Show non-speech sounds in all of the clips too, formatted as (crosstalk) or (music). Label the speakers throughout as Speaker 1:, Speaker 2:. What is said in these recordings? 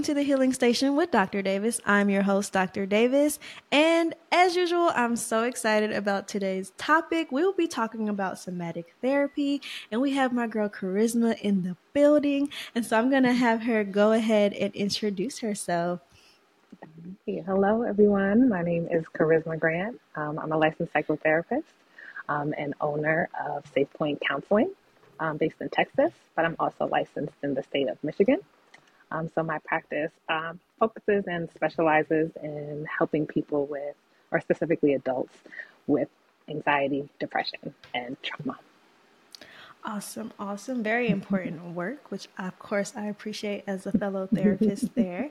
Speaker 1: welcome to the Healing Station with Dr. Davis. I'm your host, Dr. Davis. And as usual, I'm so excited about today's topic. We'll be talking about somatic therapy, and we have my girl Korisma in the building. And so I'm going to have her go ahead and introduce herself.
Speaker 2: Hello, everyone. My name is Korisma Grant. Um, I'm a licensed psychotherapist um, and owner of SafePointe Counseling um, based in Texas, but I'm also licensed in the state of Michigan. Um, so my practice um, focuses and specializes in helping people with, or specifically adults with anxiety, depression, and trauma.
Speaker 1: Awesome, awesome. Very (laughs) important work, which of course I appreciate as a fellow (laughs) therapist there.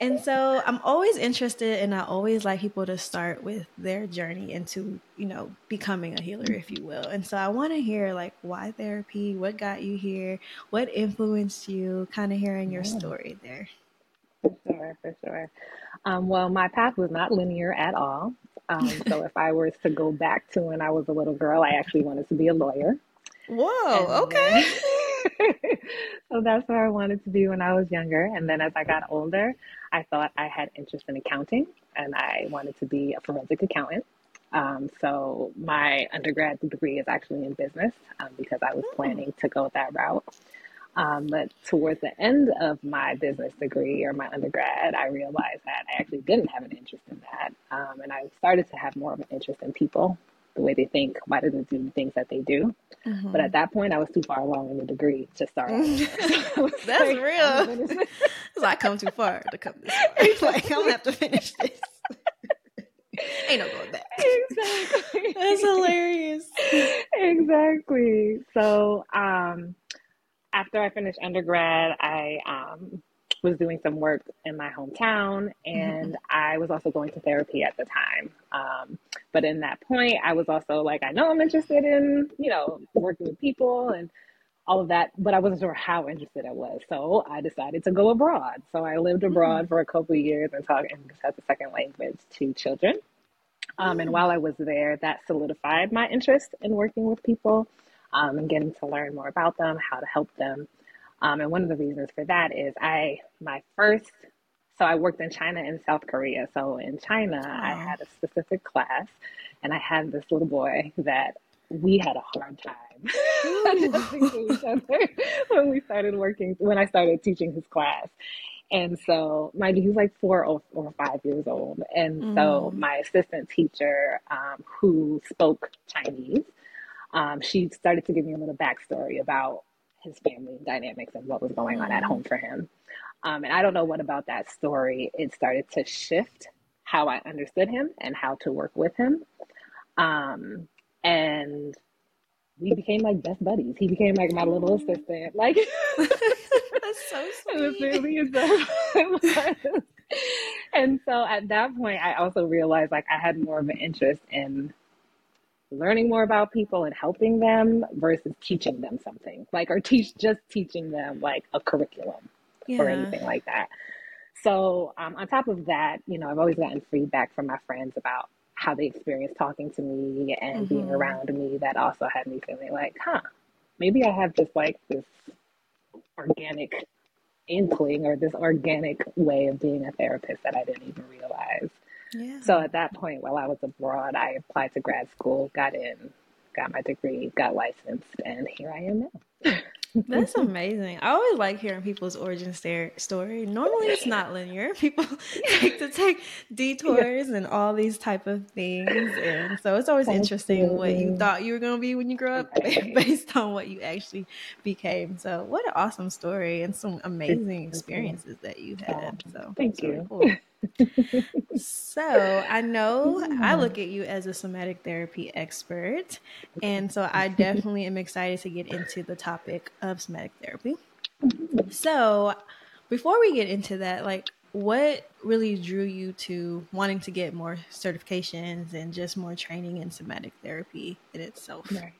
Speaker 1: And so I'm always interested and I always like people to start with their journey into, you know, becoming a healer, if you will. And so I want to hear like why therapy, what got you here, what influenced you, kind of hearing your story there.
Speaker 2: For sure, for sure. Um, well, my path was not linear at all. Um, (laughs) so if I was to go back to when I was a little girl, I actually wanted to be a lawyer.
Speaker 1: Whoa, okay. (laughs)
Speaker 2: so that's where I wanted to be when I was younger. And then as I got older, I thought I had interest in accounting and I wanted to be a forensic accountant. Um, so my undergrad degree is actually in business um, because I was planning to go that route. Um, but towards the end of my business degree or my undergrad, I realized that I actually didn't have an interest in that. Um, and I started to have more of an interest in people the way they think, why do they do the things that they do? Mm-hmm. But at that point, I was too far along in the degree to start.
Speaker 1: so (laughs) That's (laughs) like, real. so (laughs) I come too far to come this far. like I'm gonna have to finish this. Ain't no going back. Exactly. That's hilarious.
Speaker 2: Exactly. So, um, after I finished undergrad, I um, was doing some work in my hometown and mm-hmm. I was also going to therapy at the time. Um, but in that point, I was also like, I know I'm interested in, you know, working with people and all of that, but I wasn't sure how interested I was. So I decided to go abroad. So I lived mm-hmm. abroad mm-hmm. for a couple of years and taught English as a second language to children. Um, and mm. while I was there, that solidified my interest in working with people um, and getting to learn more about them, how to help them. Um, and one of the reasons for that is I, my first, so I worked in China and South Korea. So in China, oh. I had a specific class and I had this little boy that we had a hard time (laughs) to each other (laughs) when we started working, when I started teaching his class. And so, mind you, he was like four or, or five years old. And mm. so, my assistant teacher, um, who spoke Chinese, um, she started to give me a little backstory about his family dynamics and what was going on at mm-hmm. home for him. Um, and I don't know what about that story, it started to shift how I understood him and how to work with him. Um, and we became like best buddies. He became like my little assistant. Like (laughs)
Speaker 1: that's so (laughs)
Speaker 2: sweet. (laughs) and so at that point, I also realized like I had more of an interest in learning more about people and helping them versus teaching them something like or teach just teaching them like a curriculum yeah. or anything like that so um, on top of that you know i've always gotten feedback from my friends about how they experience talking to me and mm-hmm. being around me that also had me feeling like huh maybe i have just like this organic inkling or this organic way of being a therapist that i didn't even realize so at that point, while I was abroad, I applied to grad school, got in, got my degree, got licensed, and here I am now. (laughs)
Speaker 1: That's amazing. I always like hearing people's origin story. Normally, it's not linear. (laughs) People (laughs) like to take detours and all these type of things, and so it's always Thank interesting you. what you thought you were going to be when you grow up, based on what you actually became. So, what an awesome story and some amazing experiences that you had. So,
Speaker 2: Thank you. Really
Speaker 1: cool. So I know I mm. look at you as a somatic therapy expert, and so I definitely am excited to get into the topic of somatic therapy. So, before we get into that, like, what really drew you to wanting to get more certifications and just more training in somatic therapy in itself?
Speaker 2: Right.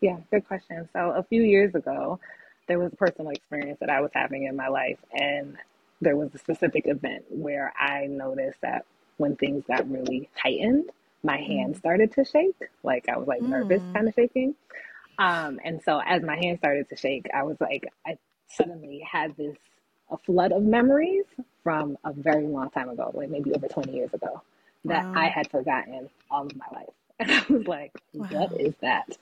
Speaker 2: Yeah, good question. So, a few years ago, there was a personal experience that I was having in my life, and there was a specific event where I noticed that when things got really heightened, my hands mm. started to shake. Like I was like nervous, mm. kind of shaking. Um, and so as my hand started to shake, I was like, I suddenly had this a flood of memories from a very long time ago, like maybe over 20 years ago, that wow. I had forgotten all of my life. (laughs) And I was like, wow. what is that?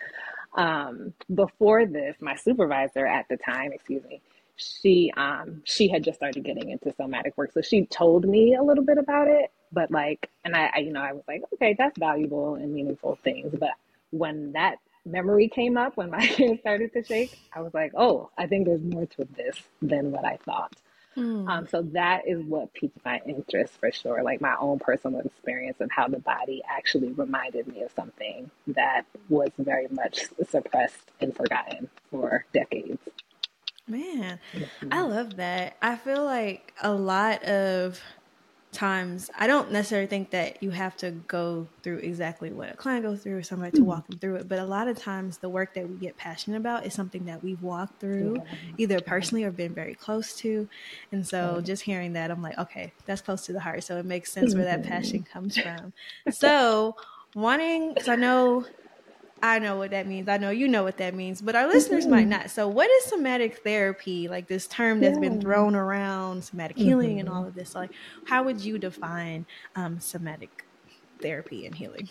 Speaker 2: Um, before this, my supervisor at the time, excuse me, she um she had just started getting into somatic work. So she told me a little bit about it but like and I, I, you know i was like okay that's valuable and meaningful things. But when that memory came up when (laughs) my hands started to shake i was like oh i think there's more to this than what i thought. Hmm. um, so that is what piqued my interest for sure like my own personal experience of how the body actually reminded me of something that was very much suppressed and forgotten for decades
Speaker 1: Man, I mm-hmm. love that. I feel like a lot of times I don't necessarily think that you have to go through exactly what a client goes through or somebody to walk them through it. But a lot of times the work that we get passionate about is something that we've walked through either personally or been very close to. And so just hearing that, I'm like, okay, that's close to the heart. So it makes sense where that mm-hmm. passion comes from. So wanting, because I know I know what that means. I know you know what that means, but our listeners mm-hmm. might not. So, what is somatic therapy? Like this term that's yeah. been thrown around, somatic healing, mm-hmm. and all of this. Like, how would you define um, somatic therapy and healing?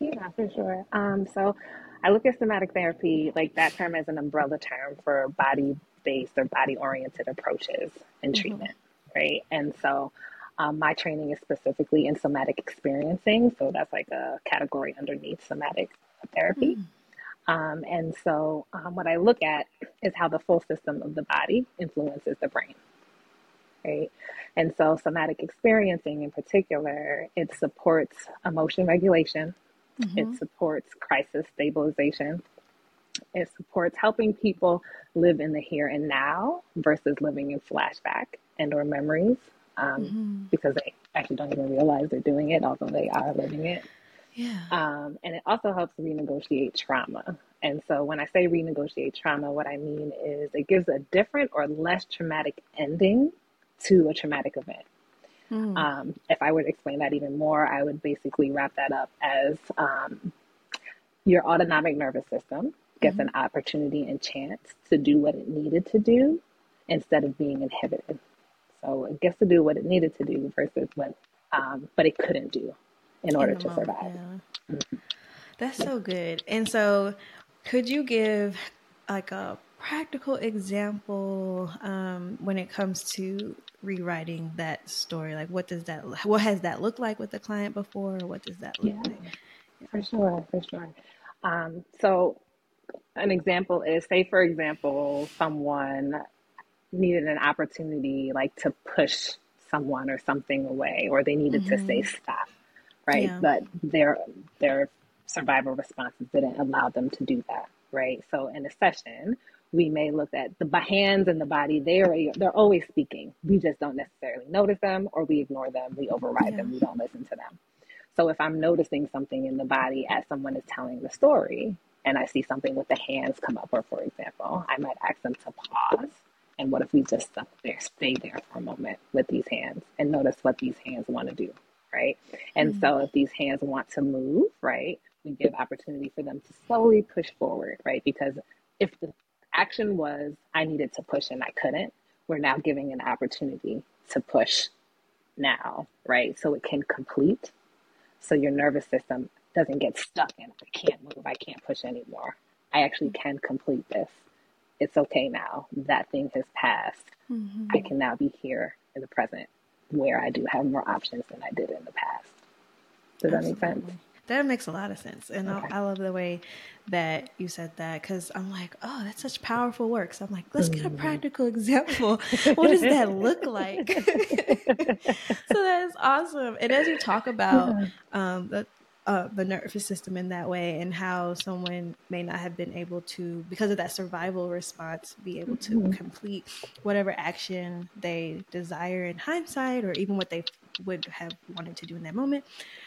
Speaker 2: Yeah, for sure. Um, so, I look at somatic therapy like that term as an umbrella term for body based or body oriented approaches and mm-hmm. treatment, right? And so, um, my training is specifically in somatic experiencing. So that's like a category underneath somatic therapy. Mm. Um, and so, um, what I look at is how the full system of the body influences the brain. Right. And so, somatic experiencing in particular, it supports emotion regulation, mm-hmm. it supports crisis stabilization, it supports helping people live in the here and now versus living in flashback and or memories um, mm-hmm. because they actually don't even realize they're doing it although they are living it
Speaker 1: yeah.
Speaker 2: Um, and it also helps renegotiate trauma. And so when I say renegotiate trauma, what I mean is it gives a different or less traumatic ending to a traumatic event. Mm. Um, if I were to explain that even more, I would basically wrap that up as um, your autonomic nervous system gets mm-hmm. an opportunity and chance to do what it needed to do instead of being inhibited. So it gets to do what it needed to do versus what, um, but it couldn't do in order in to moment, survive. Yeah. Mm-hmm.
Speaker 1: That's so good. And so, could you give like a practical example um, when it comes to rewriting that story? Like, what does that, what has that looked like with the client before? What does that look yeah, like?
Speaker 2: For sure, for sure. Um, so, an example is say, for example, someone needed an opportunity like to push someone or something away, or they needed mm-hmm. to say mm-hmm. stop right? Yeah. But their their survival responses didn't allow them to do that, right? So in a session, we may look at the hands and the body. They are they're always speaking. We just don't necessarily notice them, or we ignore them. We override yeah. them. We don't listen to them. So if I'm noticing something in the body as someone is telling the story, and I see something with the hands come up, or for example, I might ask them to pause. And what if we just stop there, stay there for a moment with these hands and notice what these hands want to do? Right? And mm-hmm. so if these hands want to move, right, we give opportunity for them to slowly push forward, right? Because if the action was I needed to push and I couldn't, we're now giving an opportunity to push now, right? So it can complete. So your nervous system doesn't get stuck in I can't move, I can't push anymore. I actually can complete this. It's okay now. That thing has passed. Mm-hmm. I can now be here in the present where I do have more options than I did in the past. Does Absolutely. that make sense?
Speaker 1: That makes a lot of sense. And okay. I, I, love the way that you said that because I'm like, oh, that's such powerful work. So I'm like, let's get a mm-hmm. practical example. what does that look like? (laughs) (laughs) so that's awesome. And as you talk about um, the uh, the nervous system in that way and how someone may not have been able to because of that survival response be able to mm-hmm. complete whatever action they desire in hindsight or even what they would have wanted to do in that moment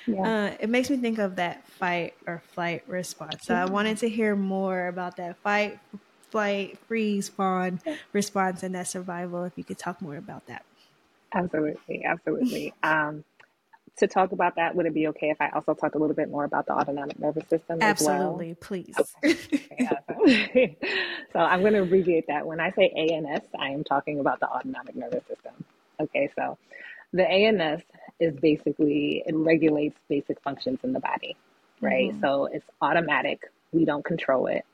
Speaker 1: yeah. uh, it makes me think of that fight or flight response so mm-hmm. i wanted to hear more about that fight flight freeze fawn response and that survival if you could talk more about that
Speaker 2: absolutely absolutely (laughs) um, to talk about that, would it be okay if I also talk a little bit more about the autonomic nervous system?
Speaker 1: Absolutely,
Speaker 2: well?
Speaker 1: please.
Speaker 2: Okay. (laughs) so I'm going to abbreviate that. When I say ANS, I am talking about the autonomic nervous system. Okay, so the ANS is basically, it regulates basic functions in the body, right? Mm-hmm. So it's automatic. We don't control it,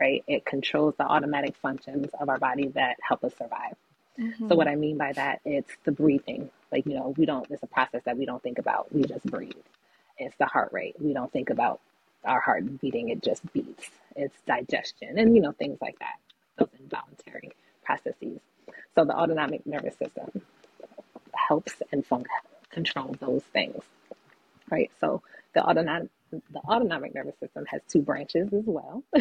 Speaker 2: right? It controls the automatic functions of our body that help us survive. Mm-hmm. So what I mean by that, it's the breathing. Like, you know, we don't, it's a process that we don't think about. We just breathe. It's the heart rate. We don't think about our heart beating, it just beats. It's digestion and, you know, things like that, those involuntary processes. So the autonomic nervous system helps and fun- control those things, right? So the autonomic the autonomic nervous system has two branches as well. (laughs)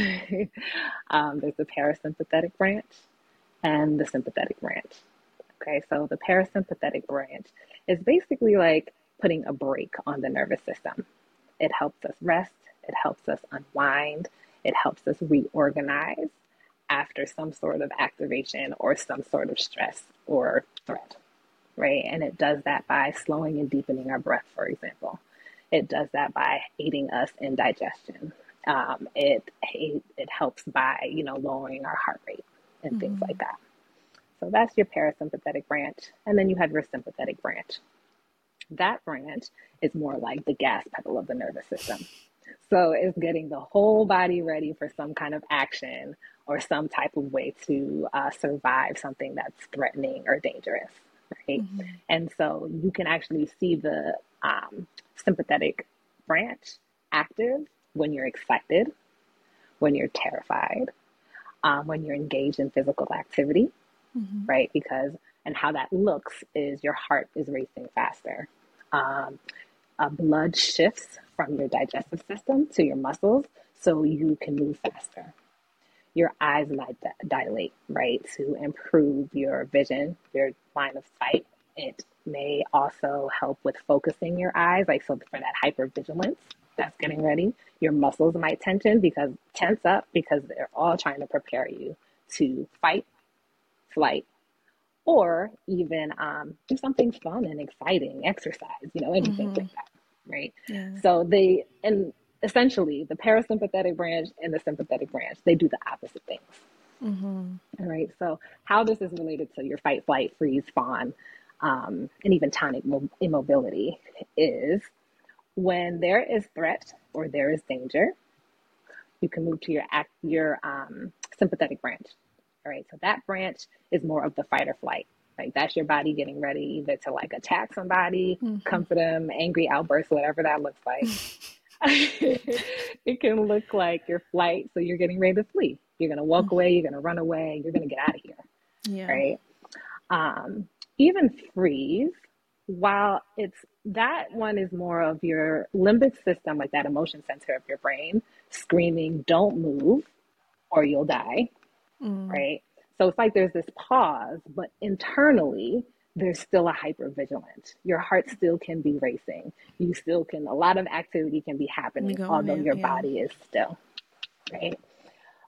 Speaker 2: um, there's the parasympathetic branch and the sympathetic branch. Okay, so the parasympathetic branch is basically like putting a brake on the nervous system. It helps us rest, it helps us unwind, it helps us reorganize after some sort of activation or some sort of stress or threat, right? And it does that by slowing and deepening our breath, for example. It does that by aiding us in digestion. Um, it, it, it helps by you know lowering our heart rate and mm-hmm. things like that. So that's your parasympathetic branch, and then you have your sympathetic branch. That branch is more like the gas pedal of the nervous system. So it's getting the whole body ready for some kind of action or some type of way to uh, survive something that's threatening or dangerous, right? Mm-hmm. And so you can actually see the um, sympathetic branch active when you're excited, when you're terrified, um, when you're engaged in physical activity, mm-hmm. right? Because, and how that looks is your heart is racing faster. Um, uh, blood shifts from your digestive system to your muscles so you can move faster. Your eyes might dilate, right, to improve your vision, your line of sight. It may also help with focusing your eyes, like so for that hypervigilance that's getting ready. Your muscles might tension because tense up because they're all trying to prepare you to fight, flight, or even um, do something fun and exciting, exercise, you know, anything mm-hmm. like that right? Yeah. So they, and essentially the parasympathetic branch and the sympathetic branch, they do the opposite things. Mm-hmm. All right. So how this is related to your fight, flight, freeze, fawn, um, and even tonic mo- immobility is when there is threat or there is danger, you can move to your act, your um, sympathetic branch. All right. So that branch is more of the fight or flight. Like that's your body getting ready either to like attack somebody, mm-hmm. comfort them, angry outbursts, whatever that looks like. (laughs) (laughs) it can look like your flight, so you're getting ready to flee. You're gonna walk mm-hmm. away, you're gonna run away, you're gonna get out of here. Yeah. Right. Um, even freeze, while it's that one is more of your limbic system, like that emotion center of your brain, screaming, "Don't move, or you'll die." Mm. Right. So it's like there's this pause, but internally, there's still a hypervigilance. Your heart still can be racing. You still can, a lot of activity can be happening, although in, your yeah. body is still, right?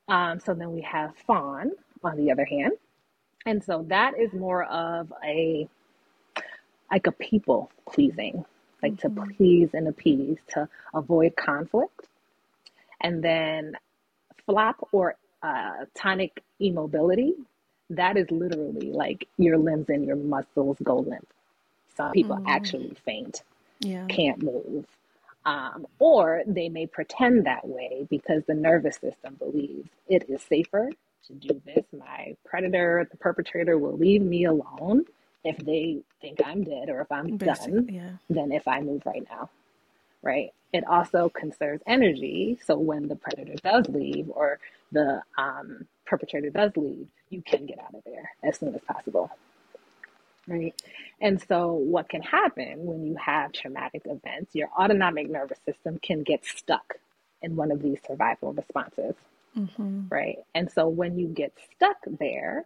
Speaker 2: Um, so then we have fawn on the other hand. And so that is more of a, like a people pleasing, like mm-hmm. to please and appease, to avoid conflict. And then flop or uh, tonic immobility, that is literally like your limbs and your muscles go limp. Some people mm. actually faint, yeah. can't move. Um, or they may pretend that way because the nervous system believes it is safer to do this. My predator, the perpetrator, will leave me alone if they think I'm dead or if I'm Basically, done yeah. than if I move right now. Right? It also conserves energy. So when the predator does leave or the um, perpetrator does leave, you can get out of there as soon as possible. Right. And so, what can happen when you have traumatic events, your autonomic nervous system can get stuck in one of these survival responses. Mm-hmm. Right. And so, when you get stuck there,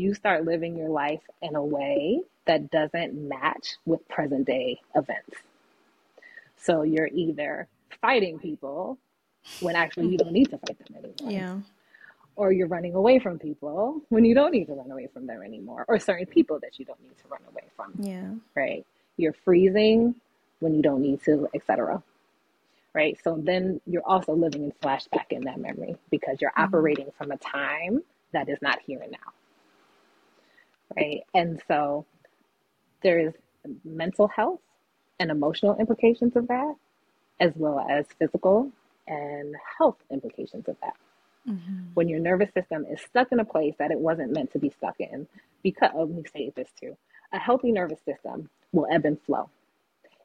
Speaker 2: you start living your life in a way that doesn't match with present day events. So, you're either fighting people when actually you don't need to fight them anymore. Yeah. Or you're running away from people when you don't need to run away from them anymore, or certain people that you don't need to run away from.
Speaker 1: Yeah.
Speaker 2: Right. You're freezing when you don't need to, etc. right? So then you're also living in flashback in that memory because you're mm-hmm. operating from a time that is not here and now, right? And so there is mental health and emotional implications of that, as well as physical and health implications of that. Mm-hmm. When your nervous system is stuck in a place that it wasn't meant to be stuck in, because oh, let me say this too a healthy nervous system will ebb and flow.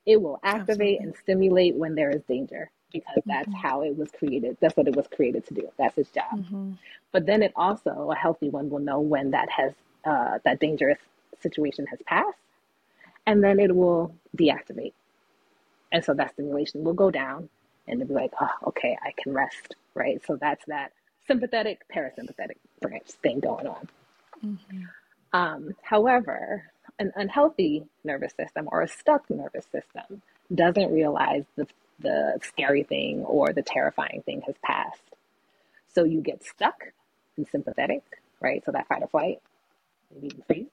Speaker 2: It will activate Absolutely. and stimulate when there is danger because that's mm-hmm. how it was created. That's what it was created to do. That's its job. Mm-hmm. But then it also, a healthy one will know when that has, uh, that dangerous situation has passed, and then it will deactivate. And so that stimulation will go down and it'll be like, oh, okay, I can rest, right? So that's that sympathetic, parasympathetic branch thing going on. Mm-hmm. Um, however, an unhealthy nervous system or a stuck nervous system doesn't realize the, the scary thing or the terrifying thing has passed. So you get stuck in sympathetic, right? So that fight or flight, maybe freeze,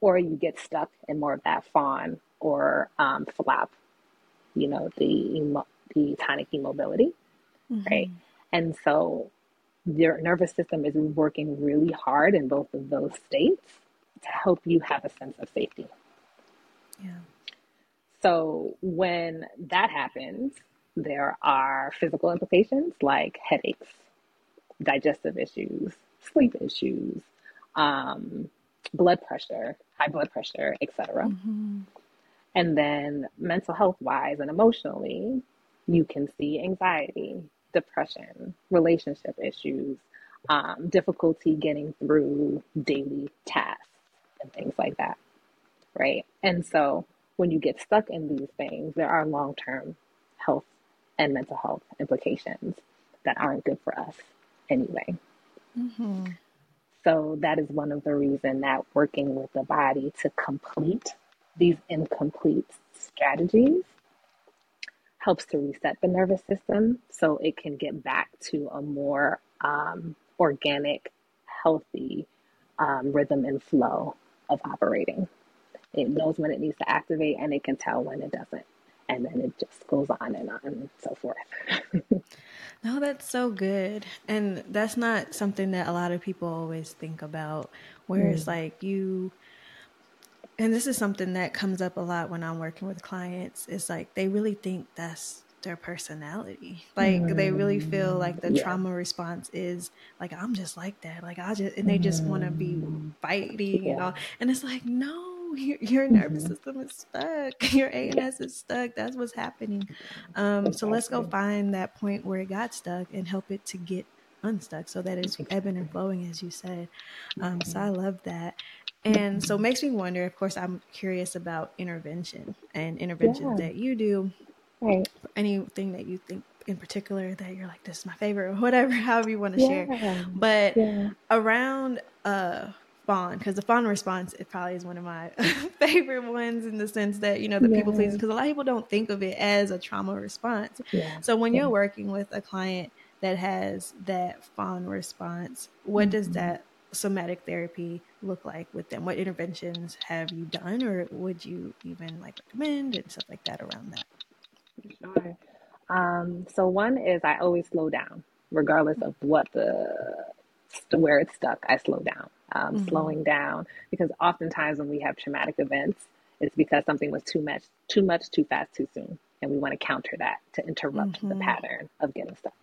Speaker 2: or you get stuck in more of that fawn or um, flop, you know, the emo- the tonic immobility, mm-hmm. right? And so your nervous system is working really hard in both of those states to help you have a sense of safety. Yeah. So when that happens, there are physical implications like headaches, digestive issues, sleep issues, um, blood pressure, high blood pressure, etc. Mm-hmm. And then mental health wise and emotionally, you can see anxiety, depression, relationship issues, um, difficulty getting through daily tasks and things like that. Right. And so when you get stuck in these things, there are long term health and mental health implications that aren't good for us anyway. Mm-hmm. So that is one of the reasons that working with the body to complete these incomplete strategies helps to reset the nervous system so it can get back to a more um, organic, healthy um, rhythm and flow of operating. It knows when it needs to activate and it can tell when it doesn't. And then it just goes on and on and so forth. (laughs)
Speaker 1: no, that's so good. And that's not something that a lot of people always think about, where mm. it's like you, and this is something that comes up a lot when I'm working with clients. It's like they really think that's their personality. Like mm. they really feel mm. like the yeah. trauma response is like I'm just like that. Like I just and they just want to be mm. fighting yeah. and all. And it's like no, your, (laughs) your nervous mm-hmm. system is stuck. (laughs) Your ANS is stuck. That's what's happening. Um, so let's go find that point where it got stuck and help it to get unstuck so that it's ebbing and flowing as you said. Um, so I love that. And so it makes me wonder, of course, I'm curious about intervention and interventions yeah. that you do Right. Anything that you think in particular that you're like, this is my favorite, or (laughs) whatever, however you want to yeah. share. But yeah. around uh fawn, because the fawn response it probably is one of my (laughs) favorite ones in the sense that, you know, the yeah. people pleasing, because a lot of people don't think of it as a trauma response. So when you're working with a client that has that fawn response, what mm-hmm. does that somatic therapy look like with them? What interventions have you done, or would you even like recommend and stuff like that around that?
Speaker 2: Sure. Um, so one is I always slow down, regardless of what the where it's stuck. I slow down. Um, mm-hmm. Slowing down because oftentimes when we have traumatic events, it's because something was too much, too much, too fast, too soon, and we want to counter that to interrupt mm-hmm. the pattern of getting stuck.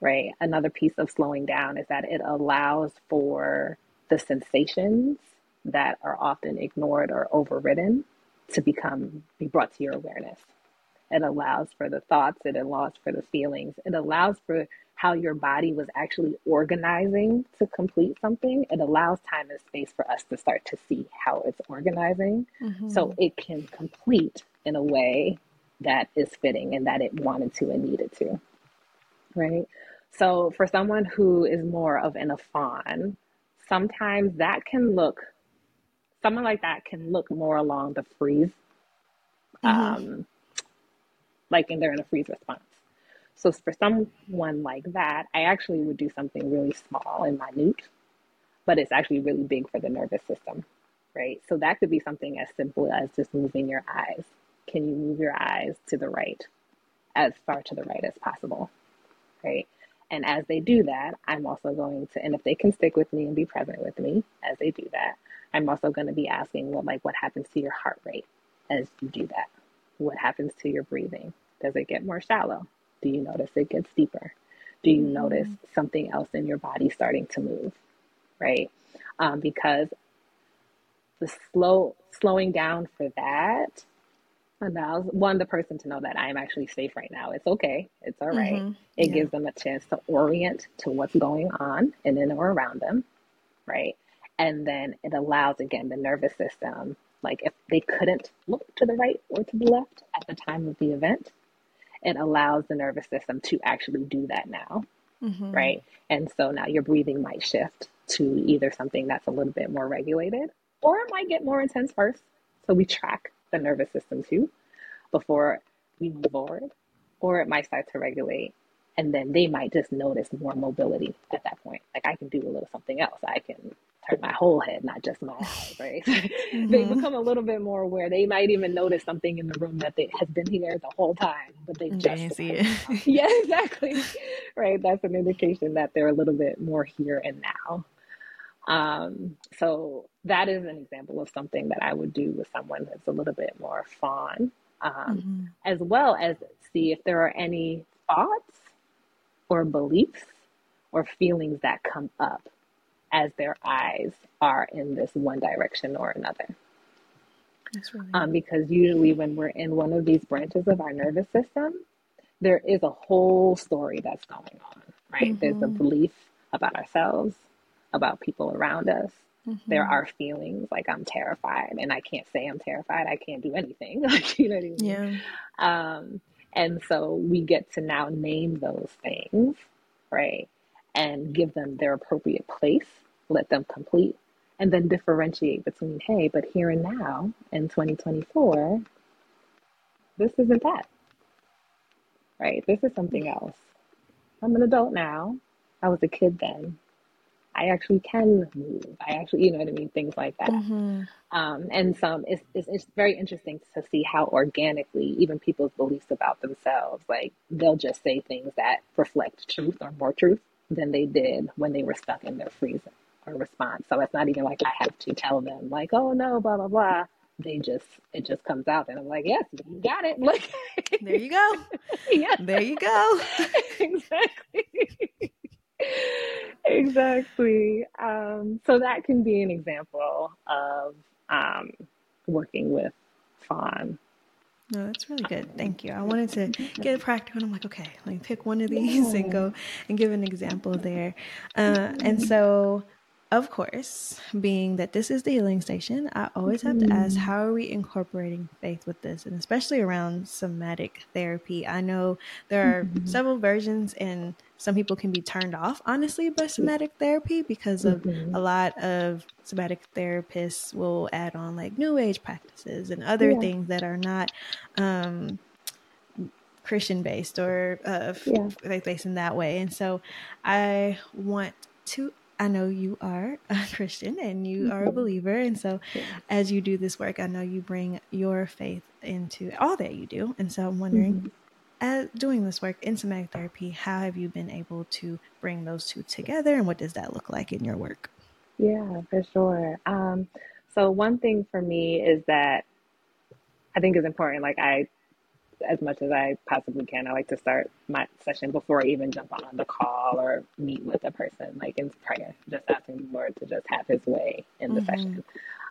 Speaker 2: Right. Another piece of slowing down is that it allows for the sensations that are often ignored or overridden to become be brought to your awareness it allows for the thoughts, it allows for the feelings, it allows for how your body was actually organizing to complete something. It allows time and space for us to start to see how it's organizing mm-hmm. so it can complete in a way that is fitting and that it wanted to and needed to. Right? So, for someone who is more of an a fawn, sometimes that can look, someone like that can look more along the freeze mm-hmm. um, like and they're in a freeze response. So for someone like that, I actually would do something really small and minute, but it's actually really big for the nervous system, right? So that could be something as simple as just moving your eyes. Can you move your eyes to the right as far to the right as possible, right? And as they do that, I'm also going to, and if they can stick with me and be present with me as they do that, I'm also going to be asking, well, like, what happens to your heart rate as you do that? What happens to your breathing? Does it get more shallow? Do you notice it gets deeper? Do you mm-hmm. notice something else in your body starting to move? Right? Um, because the slow slowing down for that allows one the person to know that I'm actually safe right now. It's okay. It's all right. mm-hmm. It yeah. gives them a chance to orient to what's going on in and or around them, right? And then it allows again the nervous system, like if they couldn't look to the right or to the left at the time of the event, it allows the nervous system to actually do that now, mm-hmm. right? And so now your breathing might shift to either something that's a little bit more regulated or it might get more intense first. So we track the nervous system too before we move forward, or it might start to regulate. And then they might just notice more mobility at that point. Like I can do a little something else. I can turn my whole head, not just my eyes, right? (laughs) Mm-hmm. they become a little bit more aware. They might even notice something in the room that they, has been here the whole time, but they just see it. (laughs) yeah, exactly. right. That's an indication that they're a little bit more here and now. Um, so that is an example of something that I would do with someone that's a little bit more fawn, um, mm-hmm. as well as see if there are any thoughts or beliefs or feelings that come up as their eyes are in this one direction or another. Really um, because usually when we're in one of these branches of our nervous system, there is a whole story that's going on, right? Mm-hmm. There's a mm-hmm. belief about ourselves, about people around us. Mm-hmm. There are feelings like I'm terrified, and I can't say I'm terrified. I can't do anything. (laughs) Like you know what I mean? Yeah. Um, and so we get to now name those things, right? And give them their appropriate place. Let them complete, and then differentiate between, hey, but here and now in 2024, this isn't that. Right? This is something else. I'm an adult now. I was a kid then. I actually can move. I actually, you know what I mean? Things like that. Mm-hmm. Um, and some, it's, it's, it's, very interesting to see how organically even people's beliefs about themselves, like they'll just say things that reflect truth or more truth than they did when they were stuck in their freeze or response. So it's not even like I have to tell them like, oh no, blah, blah, blah. They just, it just comes out and I'm like, yes, you got it. (laughs) Look,
Speaker 1: there you go. (laughs) yeah. There you go. (laughs)
Speaker 2: exactly exactly. Um, so that can be an example of um, working with fawn.
Speaker 1: No, that's really good. Thank you. I wanted to get practical. I'm like, okay, let me pick one of these and go and give an example there. Uh, and so of course, being that this is the healing station, I always have to ask how are we incorporating faith with this, and especially around somatic therapy. I know there are mm-hmm. several versions, and some people can be turned off, honestly, by somatic therapy because of mm-hmm. a lot of somatic therapists will add on like new age practices and other yeah. things that are not. Um, Christian based or uh, yeah. faith based in that way. And so I want to I know you are (laughs) a Christian and you are a mm-hmm. believer. And so, as you do this work, I know you bring your faith into all that you do. And so, I'm wondering, mm-hmm. as doing this work in somatic therapy, how have you been able to bring those two together and what does that look like in your work?
Speaker 2: Yeah, for sure. Um, so, one thing for me is that I think is important. Like, I as much as I possibly can. I like to start my session before I even jump on the call or meet with a person, like in prayer, just asking the Lord to just have His way in the mm-hmm. session,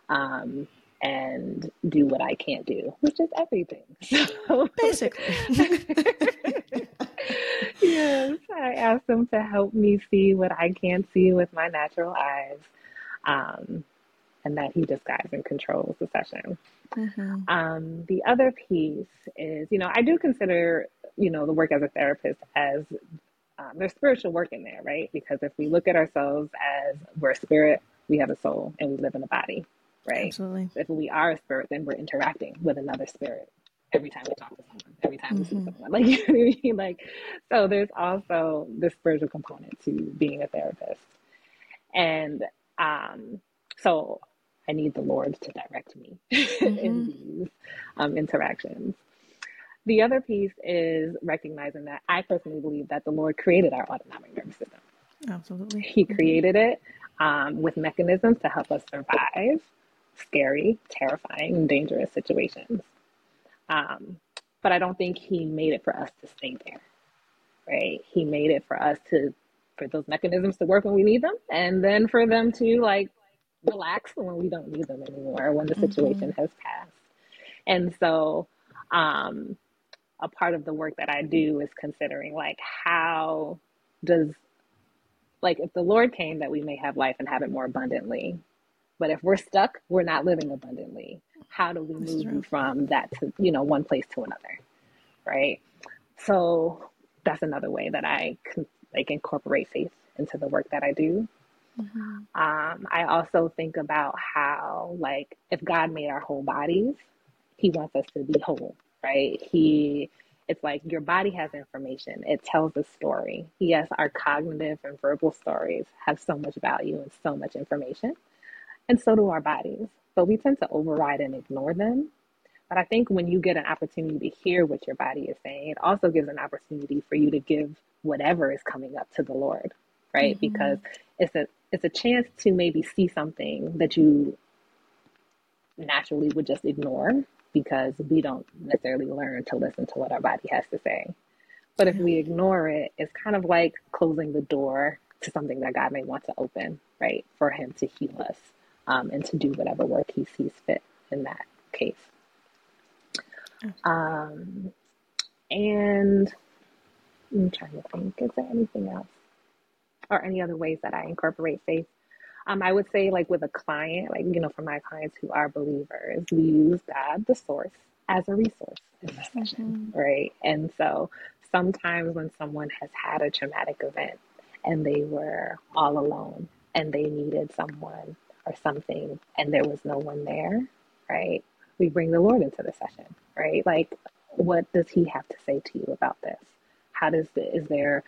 Speaker 2: um, and do what I can't do, which is everything. (laughs)
Speaker 1: So, Basically. (laughs)
Speaker 2: yes, I ask Him to help me see what I can't see with my natural eyes. Um, and that he just guides and controls the session. Mm-hmm. Um, the other piece is, you know, I do consider, you know, the work as a therapist as um, there's spiritual work in there, right? Because if we look at ourselves as we're a spirit, we have a soul, and we live in a body, right? Absolutely. If we are a spirit, then we're interacting with another spirit every time we talk to someone, every time mm-hmm. we see mm-hmm. someone. (laughs) Like, you know what I mean? Like, so there's also the spiritual component to being a therapist. And um, so I need the Lord to direct me (laughs) mm-hmm. in these um, interactions. the other piece is recognizing that I personally believe that the Lord created our autonomic nervous system.
Speaker 1: Absolutely.
Speaker 2: He created it um, with mechanisms to help us survive scary, terrifying, dangerous situations. Um, but I don't think He made it for us to stay there, right? He made it for us to, for those mechanisms to work when we need them, and then for them to like relax when we don't need them anymore, when the situation mm-hmm. has passed. And so, um, a part of the work that I do is considering like how does like if the Lord came that we may have life and have it more abundantly. But if we're stuck, we're not living abundantly. How do we move from that to, you know, one place to another? Right. So that's another way that I can like incorporate faith into the work that I do. Mm-hmm. Um, I also think about how, like, if God made our whole bodies, He wants us to be whole, right? He it's like your body has information. It tells a story. Yes, our cognitive and verbal stories have so much value and so much information. And so do our bodies. But we tend to override and ignore them. But I think when you get an opportunity to hear what your body is saying, it also gives an opportunity for you to give whatever is coming up to the Lord, right? Mm-hmm. Because it's a it's a chance to maybe see something that you naturally would just ignore because we don't necessarily learn to listen to what our body has to say. But if we ignore it, it's kind of like closing the door to something that God may want to open, right? For Him to heal us um, and to do whatever work He sees fit in that case. Um, and I'm trying to think, is there anything else? Or any other ways that I incorporate faith um, I would say, like with a client, like, you know, for my clients who are believers, we use God, the source, as a resource in the session, mm-hmm. right? And so sometimes when someone has had a traumatic event and they were all alone and they needed someone or something and there was no one there, right? We bring the Lord into the session, right? Like, what does He have to say to you about this? How does the, is there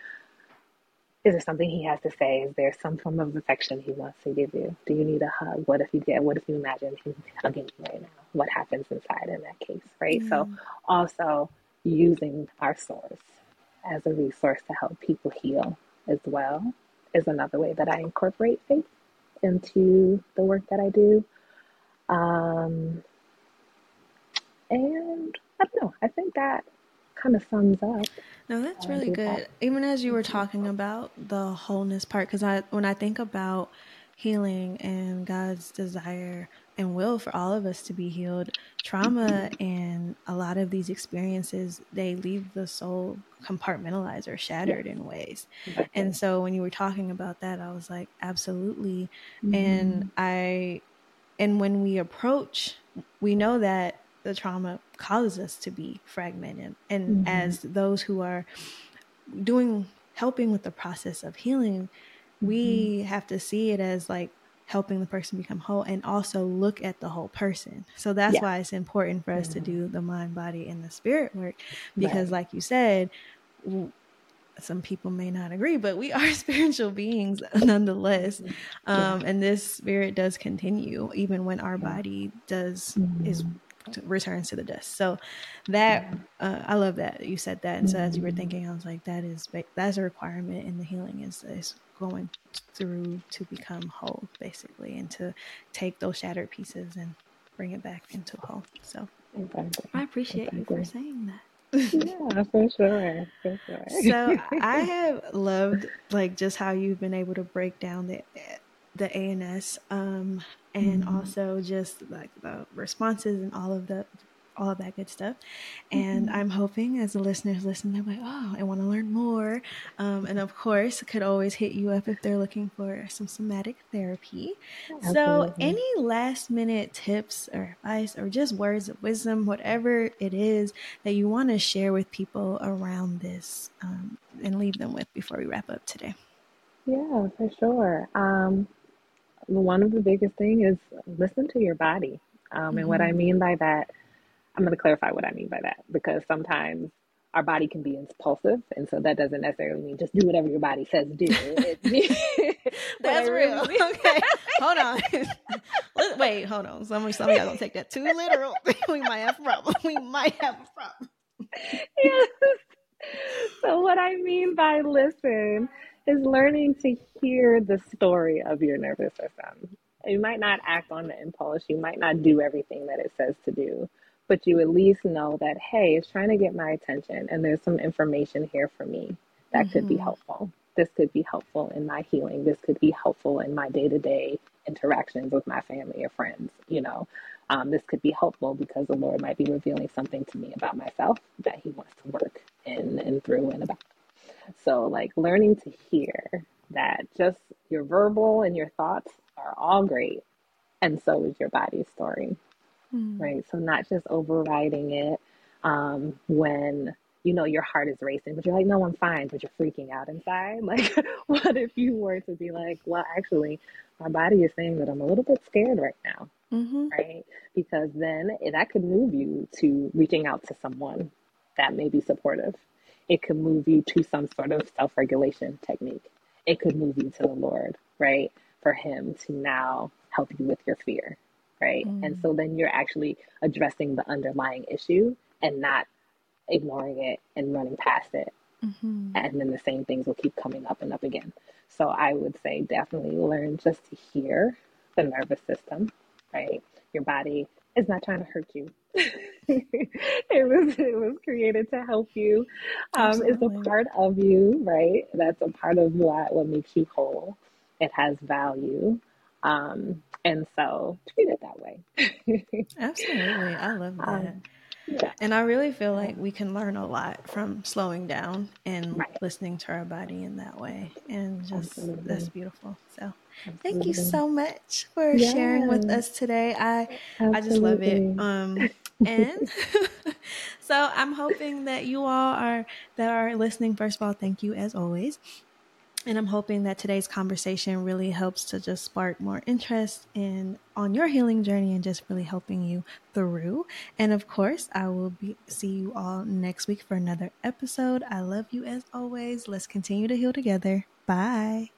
Speaker 2: is there something he has to say? Is there some form of affection he wants to give you? Do you need a hug? What if you get? What if you imagine him hugging you right now? What happens inside in that case, right? Mm. So, also using our source as a resource to help people heal as well is another way that I incorporate faith into the work that I do. Um, and I don't know. I think that kind of sums up.
Speaker 1: No, that's really good. Even as you were talking about the wholeness part, because I when I think about healing and God's desire and will for all of us to be healed, trauma and a lot of these experiences they leave the soul compartmentalized or shattered in ways. And so when you were talking about that, I was like, absolutely. Mm-hmm. And I and when we approach, we know that the trauma causes us to be fragmented. And mm-hmm. as those who are doing, helping with the process of healing, mm-hmm. we have to see it as like helping the person become whole and also look at the whole person. So that's yeah. why it's important for us mm-hmm. to do the mind, body, and the spirit work because, right. like you said, some people may not agree, but we (laughs) are spiritual beings (laughs) nonetheless. Mm-hmm. Um, and this spirit does continue even when our body does is mm-hmm returns to the dust. So that uh, I love that you said that. And so as you were thinking, I was like, that is that's a requirement in the healing is is going through to become whole, basically, and to take those shattered pieces and bring it back into whole. So exactly. I appreciate exactly. you for saying that.
Speaker 2: yeah, for sure. For (laughs) sure.
Speaker 1: so I (laughs) have loved like just how you've been able to break down the the ANS um, and mm-hmm. also just like the responses and all of the all of that good stuff. And mm-hmm. I'm hoping as the listeners listen, they're like, oh, I want to learn more. Um, and of course, could always hit you up if they're looking for some somatic therapy. Absolutely. So, any last minute tips or advice or just words of wisdom, whatever it is that you want to share with people around this um, and leave them with before we wrap up today?
Speaker 2: Yeah, for sure. Um, one of the biggest thing is listen to your body. Um, mm-hmm. And what I mm-hmm. mean by that, I'm going to clarify what I mean by that because sometimes our body can be impulsive, and so that doesn't necessarily mean just do whatever your body says do. (laughs)
Speaker 1: That's real. (laughs) okay, hold on. (laughs) Wait, hold on. Some some of y'all don't take that too literal. we might have a problem. We might have a problem.
Speaker 2: yes. So, what I mean by listen is learning to hear the story of your nervous system. You might not act on the impulse, you might not do everything that it says to do, but you at least know that, hey, it's trying to get my attention and there's some information here for me that mm-hmm. could be mm-hmm. helpful. This could be helpful in my healing. This could be helpful in my day to day interactions with my family or friends. You know, um, this could be helpful because the Lord might be revealing something to me about myself that He wants to work in and through and about. So, like, learning to hear that just your verbal and your thoughts are all great, and so is your body's story, mm. right? So, not just overriding it um, when you know your heart is racing, but you're like, no, I'm fine, but you're freaking out inside. (laughs) Like, what if you were to be like, well, actually, my body is saying that I'm a little bit scared right now, mm-hmm. right? Because then that could move you to reaching out to someone that may be supportive. It could move you to some sort of self regulation technique. It could move you to the Lord, right? For Him to now help you with your fear, right? Mm-hmm. And so then you're actually addressing the underlying issue and not ignoring it and running past it. Mm-hmm. And then the same things will keep coming up and up again. So I would say definitely learn just to hear the nervous system, right? Your body is not trying to hurt you. (laughs) it was it was created to help you. Um, it's a part of you, right? That's a part of what what makes you whole. It has value. Um, and so treat it that way. (laughs)
Speaker 1: Absolutely. I love that. Um, and I really feel like we can learn a lot from slowing down and right. listening to our body in that way. And just Absolutely. that's beautiful. So Absolutely. thank you so much for yes. sharing with us today. I Absolutely. I just love it. Um and (laughs) (laughs) so I'm hoping that you all are that are listening. First of all, thank you as always. And I'm hoping that today's conversation really helps to just spark more interest in on your healing journey and just really helping you through. And of course, I will be see you all next week for another episode. I love you as always. Let's continue to heal together. Bye.